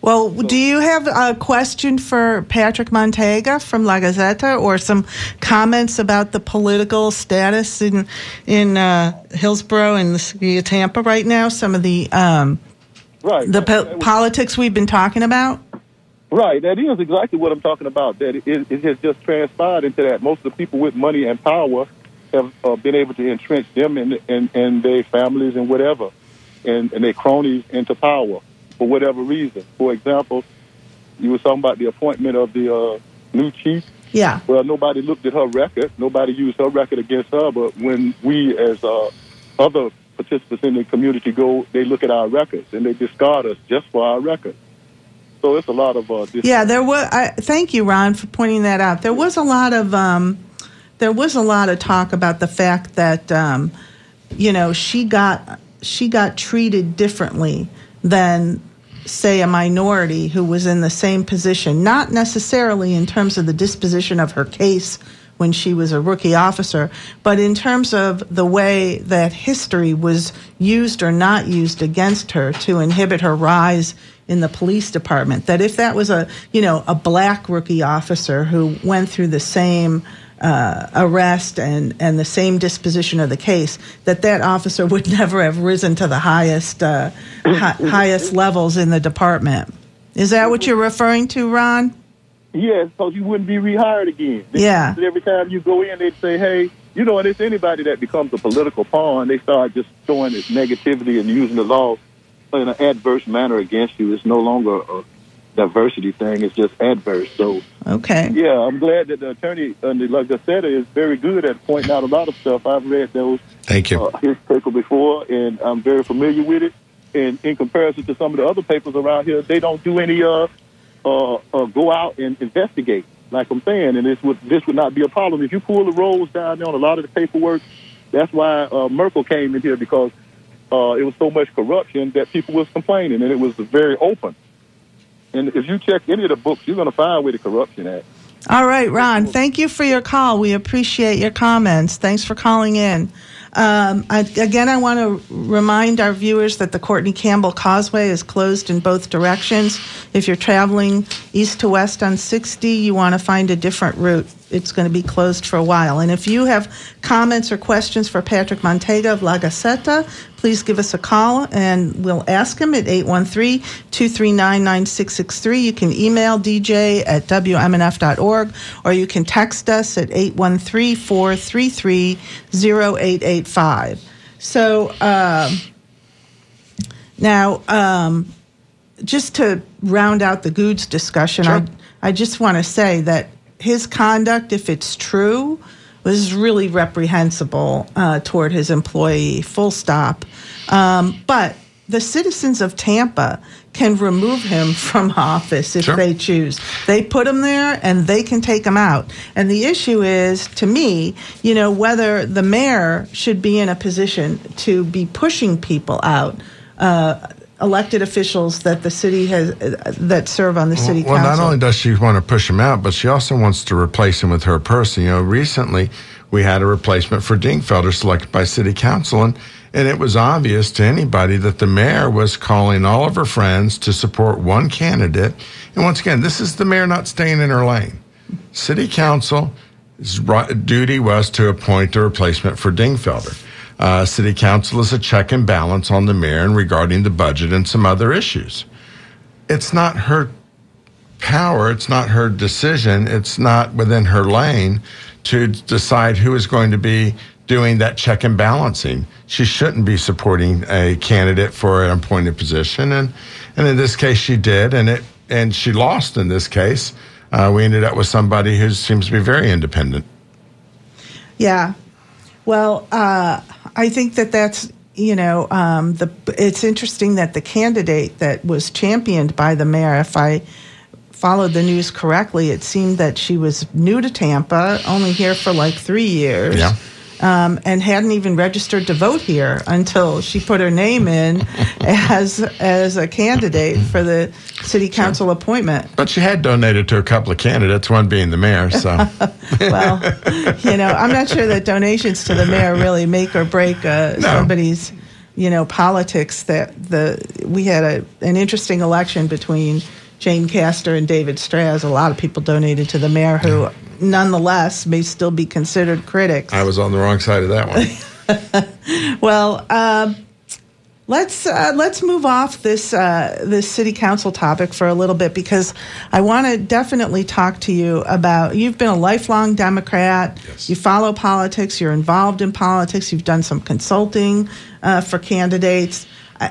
Well, do you have a question for Patrick Manteiga from La Gaceta, or some comments about the political status in in uh, Hillsborough and the city of Tampa right now? Some of the um, right the po- politics we've been talking about. Right, that is exactly what I'm talking about. That it, it has just transpired into that. Most of the people with money and power have uh, been able to entrench them and and, and their families and whatever, and, and their cronies into power for whatever reason. For example, you were talking about the appointment of the uh, new chief. Yeah. Well, nobody looked at her record. Nobody used her record against her. But when we, as uh, other participants in the community, go, they look at our records and they discard us just for our record. So it's a lot of uh, yeah. There was. I, thank you, Ron, for pointing that out. There was a lot of um, there was a lot of talk about the fact that um, you know she got she got treated differently than say a minority who was in the same position, not necessarily in terms of the disposition of her case when she was a rookie officer, but in terms of the way that history was used or not used against her to inhibit her rise in the police department. That if that was a, you know, a black rookie officer who went through the same uh, arrest and, and the same disposition of the case, that that officer would (laughs) never have risen to the highest uh, hi- (laughs) highest levels in the department. Is that what you're referring to, Ron? Yes, because you wouldn't be rehired again. They, yeah. Every time you go in, they'd say, "Hey, you know," and it's anybody that becomes a political pawn, they start just throwing this negativity and using the law in an adverse manner against you. It's no longer a diversity thing; is just adverse. So, okay, yeah, I'm glad that the attorney, uh, like I said, is very good at pointing out a lot of stuff. I've read those. Thank you. Uh, his paper before, and I'm very familiar with it. And in comparison to some of the other papers around here, they don't do any uh, uh, uh, go out and investigate, like I'm saying. And this would this would not be a problem if you pull the rolls down there on a lot of the paperwork. That's why uh, Merkel came in here because uh, it was so much corruption that people was complaining, and it was very open. And if you check any of the books, you're going to find where the corruption at. All right, Ron. Thank you for your call. We appreciate your comments. Thanks for calling in. Um, I, again, I want to remind our viewers that the Courtney Campbell Causeway is closed in both directions. If you're traveling east to west on 60, you want to find a different route. It's going to be closed for a while. And if you have comments or questions for Patrick Manteiga of La Gaceta, please give us a call and we'll ask him at 813 239 9663. You can email dj at wmnf.org or you can text us at 813 433 0885. So um, now, um, just to round out the Gudes discussion, sure. I, I just want to say that his conduct, if it's true, was really reprehensible uh, toward his employee, full stop. Um, but the citizens of Tampa can remove him (laughs) from office if sure. they choose. They put him there and they can take him out. And the issue is, to me, you know, whether the mayor should be in a position to be pushing people out. Uh, elected officials that the city has uh, that serve on the city well, council. Well, not only does she want to push him out, but she also wants to replace him with her person. You know, recently we had a replacement for Dingfelder selected by city council, and and it was obvious to anybody that the mayor was calling all of her friends to support one candidate. And once again, this is the mayor not staying in her lane. City council's duty was to appoint a replacement for Dingfelder. Uh, city council is a check and balance on the mayor and regarding the budget and some other issues. It's not her power, it's not her decision, it's not within her lane to decide who is going to be doing that check and balancing. She shouldn't be supporting a candidate for an appointed position, and and in this case she did, and it and she lost in this case. Uh, we ended up with somebody who seems to be very independent. Yeah, well, uh, I think that that's you know um, the. It's interesting that the candidate that was championed by the mayor, if I followed the news correctly, it seemed that she was new to Tampa, only here for like three years. Yeah. Um, and hadn't even registered to vote here until she put her name in (laughs) as as a candidate for the city council sure. appointment. But she had donated to a couple of candidates, one being the mayor. So, (laughs) well, you know, I'm not sure that donations to the mayor really make or break uh, no. somebody's you know politics. That the we had a an interesting election between. Jane Castor and David Straz. A lot of people donated to the mayor who nonetheless may still be considered critics. I was on the wrong side of that one. (laughs) well, uh, let's uh, let's move off this uh, this city council topic for a little bit because I want to definitely talk to you about. You've been a lifelong Democrat. Yes. You follow politics. You're involved in politics. You've done some consulting uh, for candidates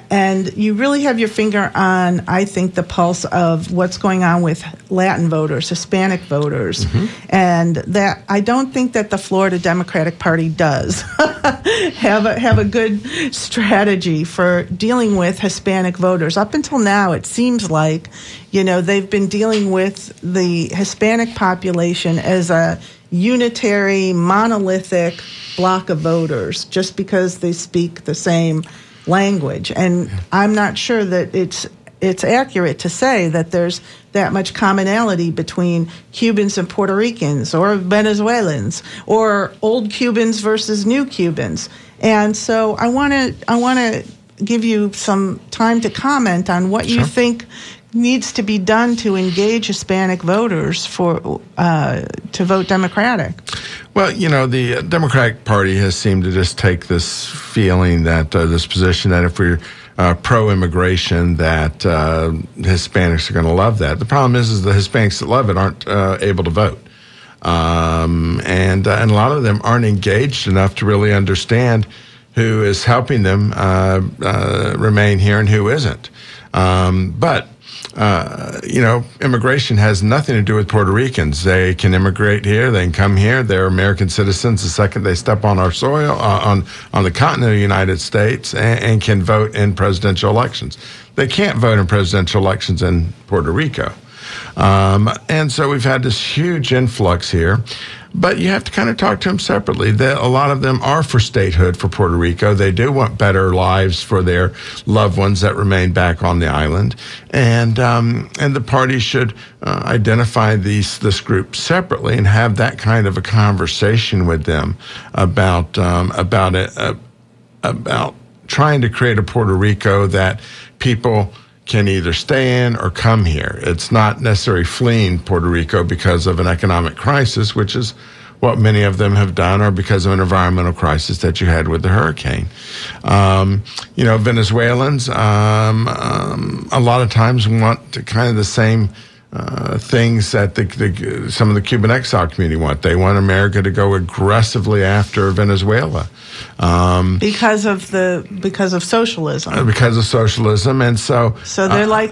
and you really have your finger on, I think, the pulse of what's going on with Latin voters, Hispanic voters, mm-hmm. and that I don't think that the Florida Democratic Party does (laughs) have a have a good strategy for dealing with Hispanic voters. Up until now, it seems like, you know, they've been dealing with the Hispanic population as a unitary, monolithic block of voters, just because they speak the same language. And I'm not sure that it's it's accurate to say that there's that much commonality between Cubans and Puerto Ricans or Venezuelans or old Cubans versus new Cubans. And so I want to I want to give you some time to comment on what sure. you think needs to be done to engage Hispanic voters for uh, to vote Democratic. Well, you know, the Democratic Party has seemed to just take this feeling that uh, this position that if we're uh, pro-immigration, that uh, Hispanics are going to love that. The problem is, is the Hispanics that love it aren't uh, able to vote, um, and uh, and a lot of them aren't engaged enough to really understand who is helping them uh, remain here and who isn't. Um, but uh, you know, immigration has nothing to do with Puerto Ricans. They can immigrate here. They can come here. They're American citizens the second they step on our soil, uh, on on the continent of the United States, and, and, can vote in presidential elections. They can't vote in presidential elections in Puerto Rico. Um, and so we've had this huge influx here. But you have to kind of talk to them separately. That a lot of them are for statehood for Puerto Rico. They do want better lives for their loved ones that remain back on the island, and um, and the party should uh, identify these this group separately and have that kind of a conversation with them about um, about it uh, about trying to create a Puerto Rico that people can either stay in or come here. It's not necessarily fleeing Puerto Rico because of an economic crisis, which is what many of them have done, or because of an environmental crisis that you had with the hurricane. Um, you know, Venezuelans um, um, a lot of times want kind of the same uh, things that the, the, some of the Cuban exile community want. They want America to go aggressively after Venezuela um, because of the because of socialism. Uh, because of socialism, and so so they're uh, like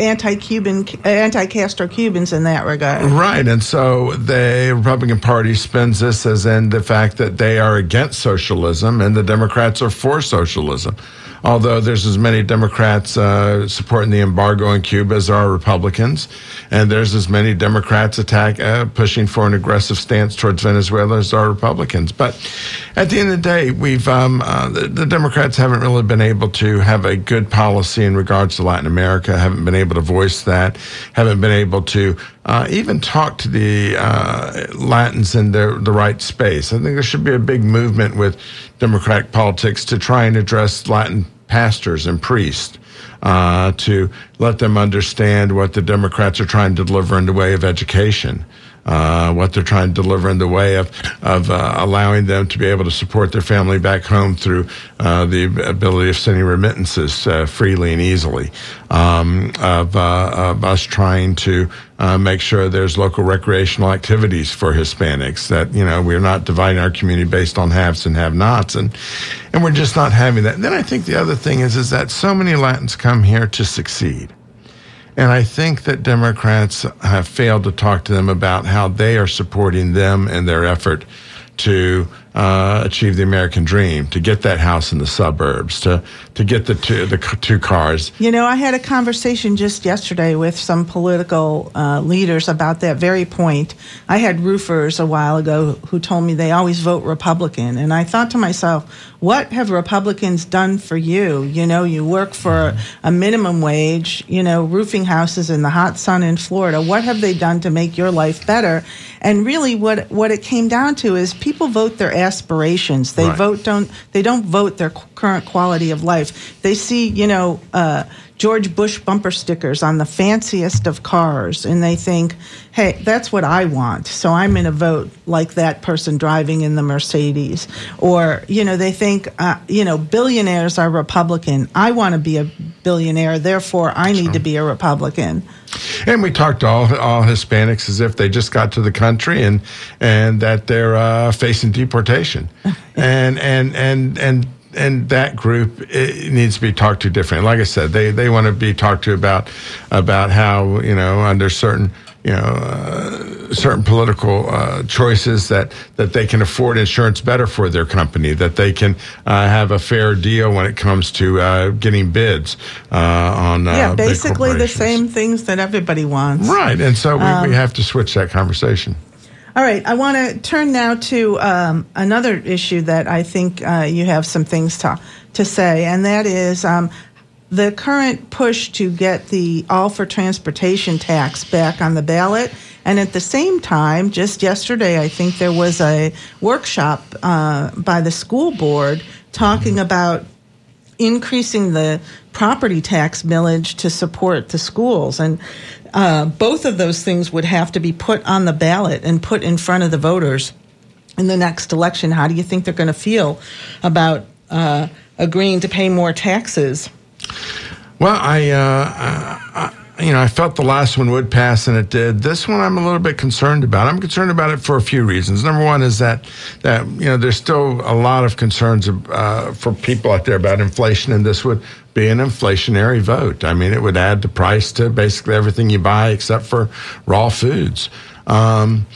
anti-Cuban, anti-Castro Cubans in that regard, right? And so the Republican Party spends this as in the fact that they are against socialism, and the Democrats are for socialism although there's as many Democrats uh, supporting the embargo in Cuba as there are Republicans, and there's as many Democrats attack uh, pushing for an aggressive stance towards Venezuela as there are Republicans. But at the end of the day, we've um, uh, the, the, Democrats haven't really been able to have a good policy in regards to Latin America. Haven't been able to voice that. Haven't been able to uh, even talk to the uh, Latins in their, the right space. I think there should be a big movement with Democratic politics to try and address Latin pastors and priests. Uh, to let them understand what the Democrats are trying to deliver in the way of education, uh, what they're trying to deliver in the way of of uh, allowing them to be able to support their family back home through uh, the ability of sending remittances uh, freely and easily, um, of, uh, of us trying to make sure there's local recreational activities for Hispanics. That you know we're not dividing our community based on haves and have-nots, and and we're just not having that. And then I think the other thing is is that so many Latins come here to succeed. And I think that Democrats have failed to talk to them about how they are supporting them in their effort to uh, achieve the American dream, to get that house in the suburbs, to to get the two the two cars. You know, I had a conversation just yesterday with some political uh, leaders about that very point. I had roofers a while ago who told me they always vote Republican, and I thought to myself, what have Republicans done for you? You know, you work for a minimum wage, you know, roofing houses in the hot sun in Florida. What have they done to make your life better? And really, what what it came down to is people vote their aspirations. They Right. vote don't they don't vote their current quality of life. They see, you know, uh, George Bush bumper stickers on the fanciest of cars, and they think, "Hey, that's what I want." So I'm going to vote like that person driving in the Mercedes. Or, you know, they think, uh, you know, billionaires are Republican. I want to be a billionaire, therefore I need to be a Republican. And we talked to all all Hispanics as if they just got to the country and and that they're uh, facing deportation, (laughs) and and and and and that group it needs to be talked to differently. Like I said, they they want to be talked to about about how you know under certain you know uh, certain political uh, choices that that they can afford insurance better for their company, that they can uh, have a fair deal when it comes to uh, getting bids uh, on uh, yeah, basically the same things that everybody wants. Right, and so we, Um, we have to switch that conversation. All right, I want to turn now to um, another issue that I think uh, you have some things to to say, and that is um, the current push to get the all for transportation tax back on the ballot. And at the same time, just yesterday, I think there was a workshop uh, by the school board talking about increasing the property tax millage to support the schools. And uh, both of those things would have to be put on the ballot and put in front of the voters in the next election. How do you think they're going to feel about uh, agreeing to pay more taxes? Well, I, uh, I, I, you know, I felt the last one would pass, and it did. This one, I'm a little bit concerned about. I'm concerned about it for a few reasons. Number one is that that you know there's still a lot of concerns uh, for people out there about inflation, and this would be an inflationary vote. I mean, it would add the price to basically everything you buy except for raw foods. Um,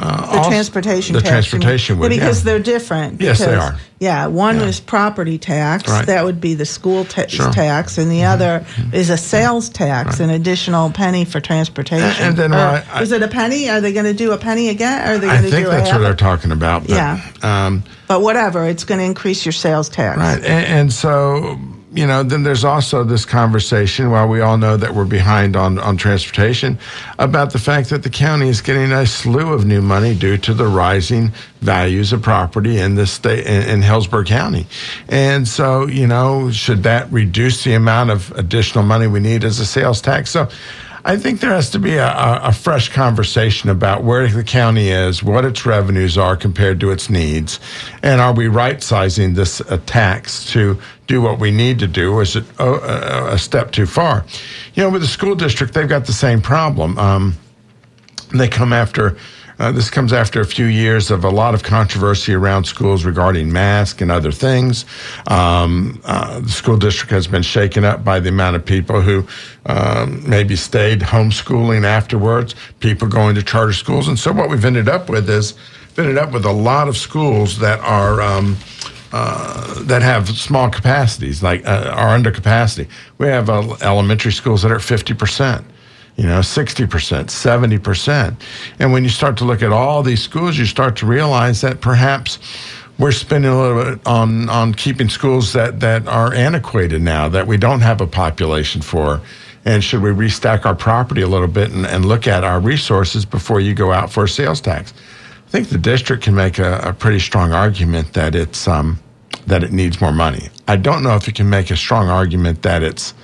uh, The also- transportation the tax. transportation would because yeah. they're different. Yes, they because- are. Yeah, one Yeah. is property tax. Right. That would be the school ta- Sure. Mm-hmm. tax, and the other is a sales tax, an additional penny for transportation. And- and then Or I- I- is it a penny? Are they going to do a penny again? Or are they I going to I think do that's what they're talking about. But, Yeah. Um, but whatever, it's going to increase your sales tax. Right. And, and so, you know, then there's also this conversation, while we all know that we're behind on, on transportation, about the fact that the county is getting a slew of new money due to the rising values of property in the state in, in Hillsborough County. And so, you know, should that reduce the amount of additional money we need as a sales tax? So I think there has to be a, a, fresh conversation about where the county is, what its revenues are compared to its needs, and are we right sizing this uh, tax to do what we need to do, is it a, a step too far? You know, with the school district, they've got the same problem. Um, they come after. Uh, this comes after a few years of a lot of controversy around schools regarding masks and other things. Um, uh, the school district has been shaken up by the amount of people who um, maybe stayed homeschooling afterwards, people going to charter schools. And so what we've ended up with is ended up with a lot of schools that are. Um, uh, that have small capacities, like uh, are under capacity. We have uh, elementary schools that are fifty percent you know, 60%, 70%. And when you start to look at all these schools, you start to realize that perhaps we're spending a little bit on, on keeping schools that, that are antiquated now, that we don't have a population for. And should we restack our property a little bit and, and look at our resources before you go out for a sales tax? I think the district can make a, a pretty strong argument that it's um, that it needs more money. I don't know if it can make a strong argument that it's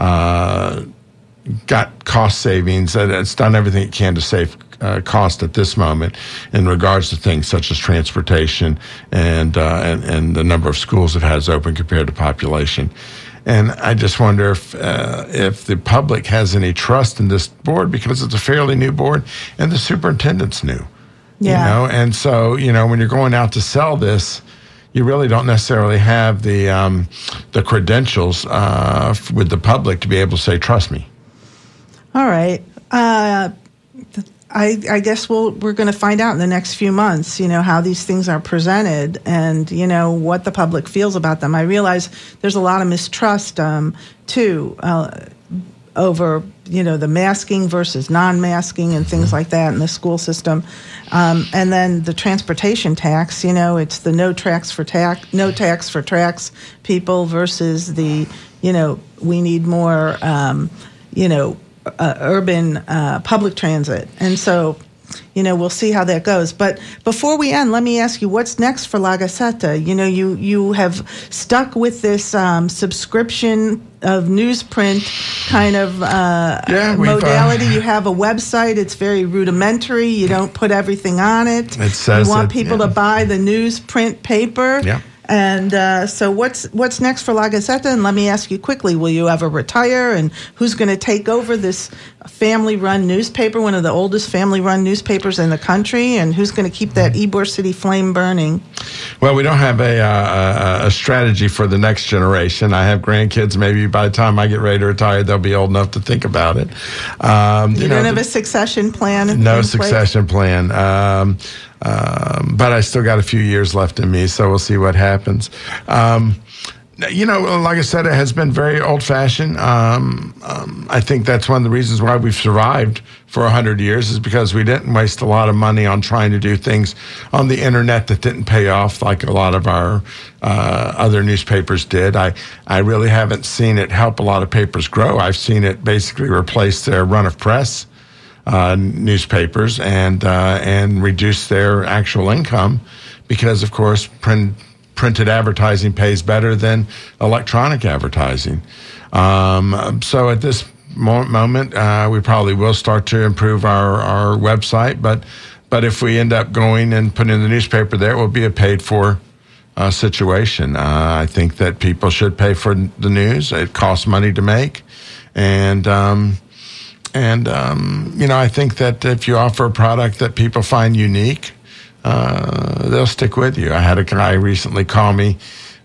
uh, got cost savings, that it's done everything it can to save uh, cost at this moment in regards to things such as transportation and, uh, and, and the number of schools it has open compared to population. And I just wonder if uh, if the public has any trust in this board because it's a fairly new board and the superintendent's new. Yeah. You know, and so you know when you're going out to sell this, you really don't necessarily have the um, the credentials uh, with the public to be able to say, "Trust me." All right. Uh, I, I guess we'll, we're going to find out in the next few months, you know, how these things are presented and, you know, what the public feels about them. I realize there's a lot of mistrust, um, too, uh, over, you know, the masking versus non masking and things like that in the school system. Um, and then the transportation tax, you know, it's the no tax for tax, no tax for tax people versus the, you know, we need more, um, you know, uh, urban uh, public transit. And so, you know, we'll see how that goes. But before we end, let me ask you, what's next for La Gaceta? You know, you you have stuck with this um, subscription of newsprint kind of uh, Yeah, uh, modality. you have a website; it's very rudimentary. You don't put everything on it. It says you want that- people yeah. to buy the newsprint paper. Yeah. And uh, so, what's what's next for La Gaceta? And let me ask you quickly: Will you ever retire? And who's going to take over this family-run newspaper, one of the oldest family-run newspapers in the country? And who's going to keep that Ybor City flame burning? Well, we don't have a, uh, a a strategy for the next generation. I have grandkids. Maybe by the time I get ready to retire, they'll be old enough to think about it. Um, You, know, don't have the- a succession plan. no succession plan. Um, um, but I still got a few years left in me, so we'll see what happens. Um, you know, like I said, it has been very old fashioned. Um, um, I think that's one of the reasons why we've survived for 100 years is because we didn't waste a lot of money on trying to do things on the internet that didn't pay off like a lot of our uh, other newspapers did. I, I really haven't seen it help a lot of papers grow. I've seen it basically replace their run of press uh, newspapers and uh, and reduce their actual income because, of course, print, printed advertising pays better than electronic advertising. Um, so at this moment, uh, we probably will start to improve our, our website, but but if we end up going and putting in the newspaper there, it will be a paid for uh, situation. Uh, I think that people should pay for the news. It costs money to make, and um, and um, you know I think that if you offer a product that people find unique, uh, they'll stick with you. I had a guy recently call me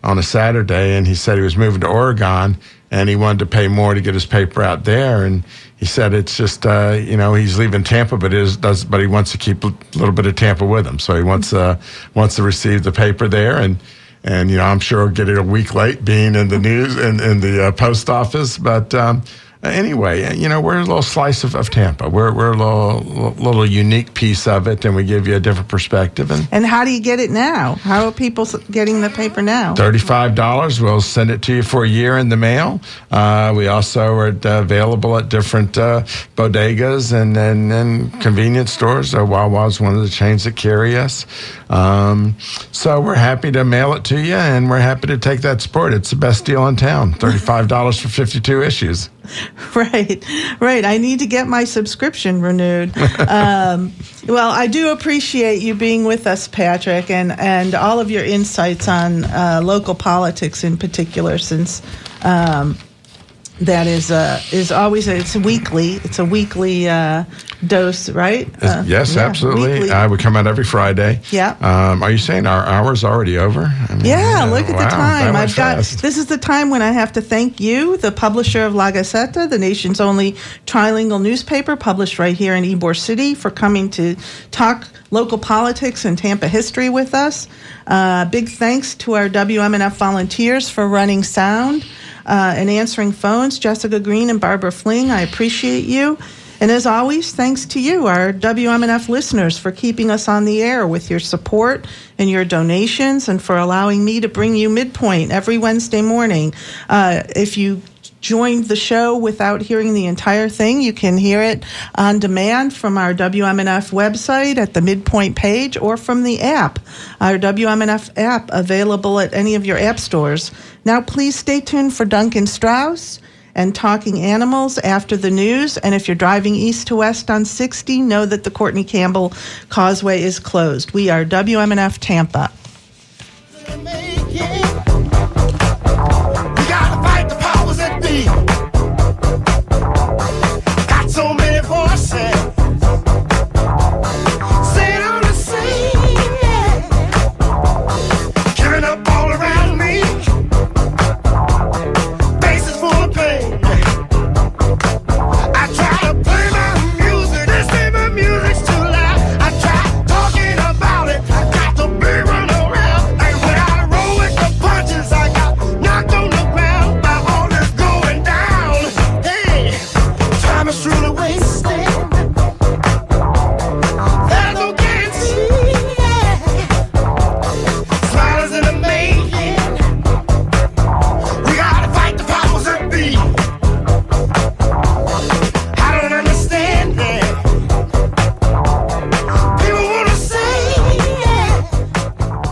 on a Saturday, and he said he was moving to Oregon, and he wanted to pay more to get his paper out there, and he said it's just uh, you know he's leaving Tampa, but is does but he wants to keep a little bit of Tampa with him, so he wants uh, wants to receive the paper there, and and you know I'm sure he'll get it a week late, being in the news in in the uh, post office, but. Um, anyway, you know, we're a little slice of, of Tampa. We're, we're a little, little unique piece of it, and we give you a different perspective. And And how do you get it now? How are people getting the paper now? Thirty-five dollars. We'll send it to you for a year in the mail. Uh, we also are uh, available at different uh, bodegas and, and, and convenience stores. Uh, Wawa's one of the chains that carry us. Um, so we're happy to mail it to you, and we're happy to take that support. It's the best deal in town. (laughs) Thirty-five dollars for fifty-two issues. (laughs) Right, right. I need to get my subscription renewed. (laughs) um, well, I do appreciate you being with us, Patrick, and, and all of your insights on uh, local politics in particular, since um, that is uh, is always it's weekly. It's a weekly uh, dose, right? Uh, yes, yeah, absolutely. weekly. I would come out every Friday. Yeah. Um, are you saying our hour's already over? I mean, Yeah, look at wow, the time. I've got this is the time when I have to thank you, the publisher of La Gaceta, the nation's only trilingual newspaper published right here in Ybor City, for coming to talk local politics and Tampa history with us. Uh, big thanks to our WMNF volunteers for running sound uh, and answering phones, Jessica Green and Barbara Fling. I appreciate you. And as always, thanks to you, our WMNF listeners, for keeping us on the air with your support and your donations and for allowing me to bring you Midpoint every Wednesday morning. Uh, if you joined the show without hearing the entire thing, you can hear it on demand from our WMNF website at the Midpoint page or from the app, our WMNF app available at any of your app stores. Now, please stay tuned for Duncan Strauss and Talking Animals after the news. And if you're driving east to west on 60, know that the Courtney Campbell Causeway is closed. We are WMNF Tampa.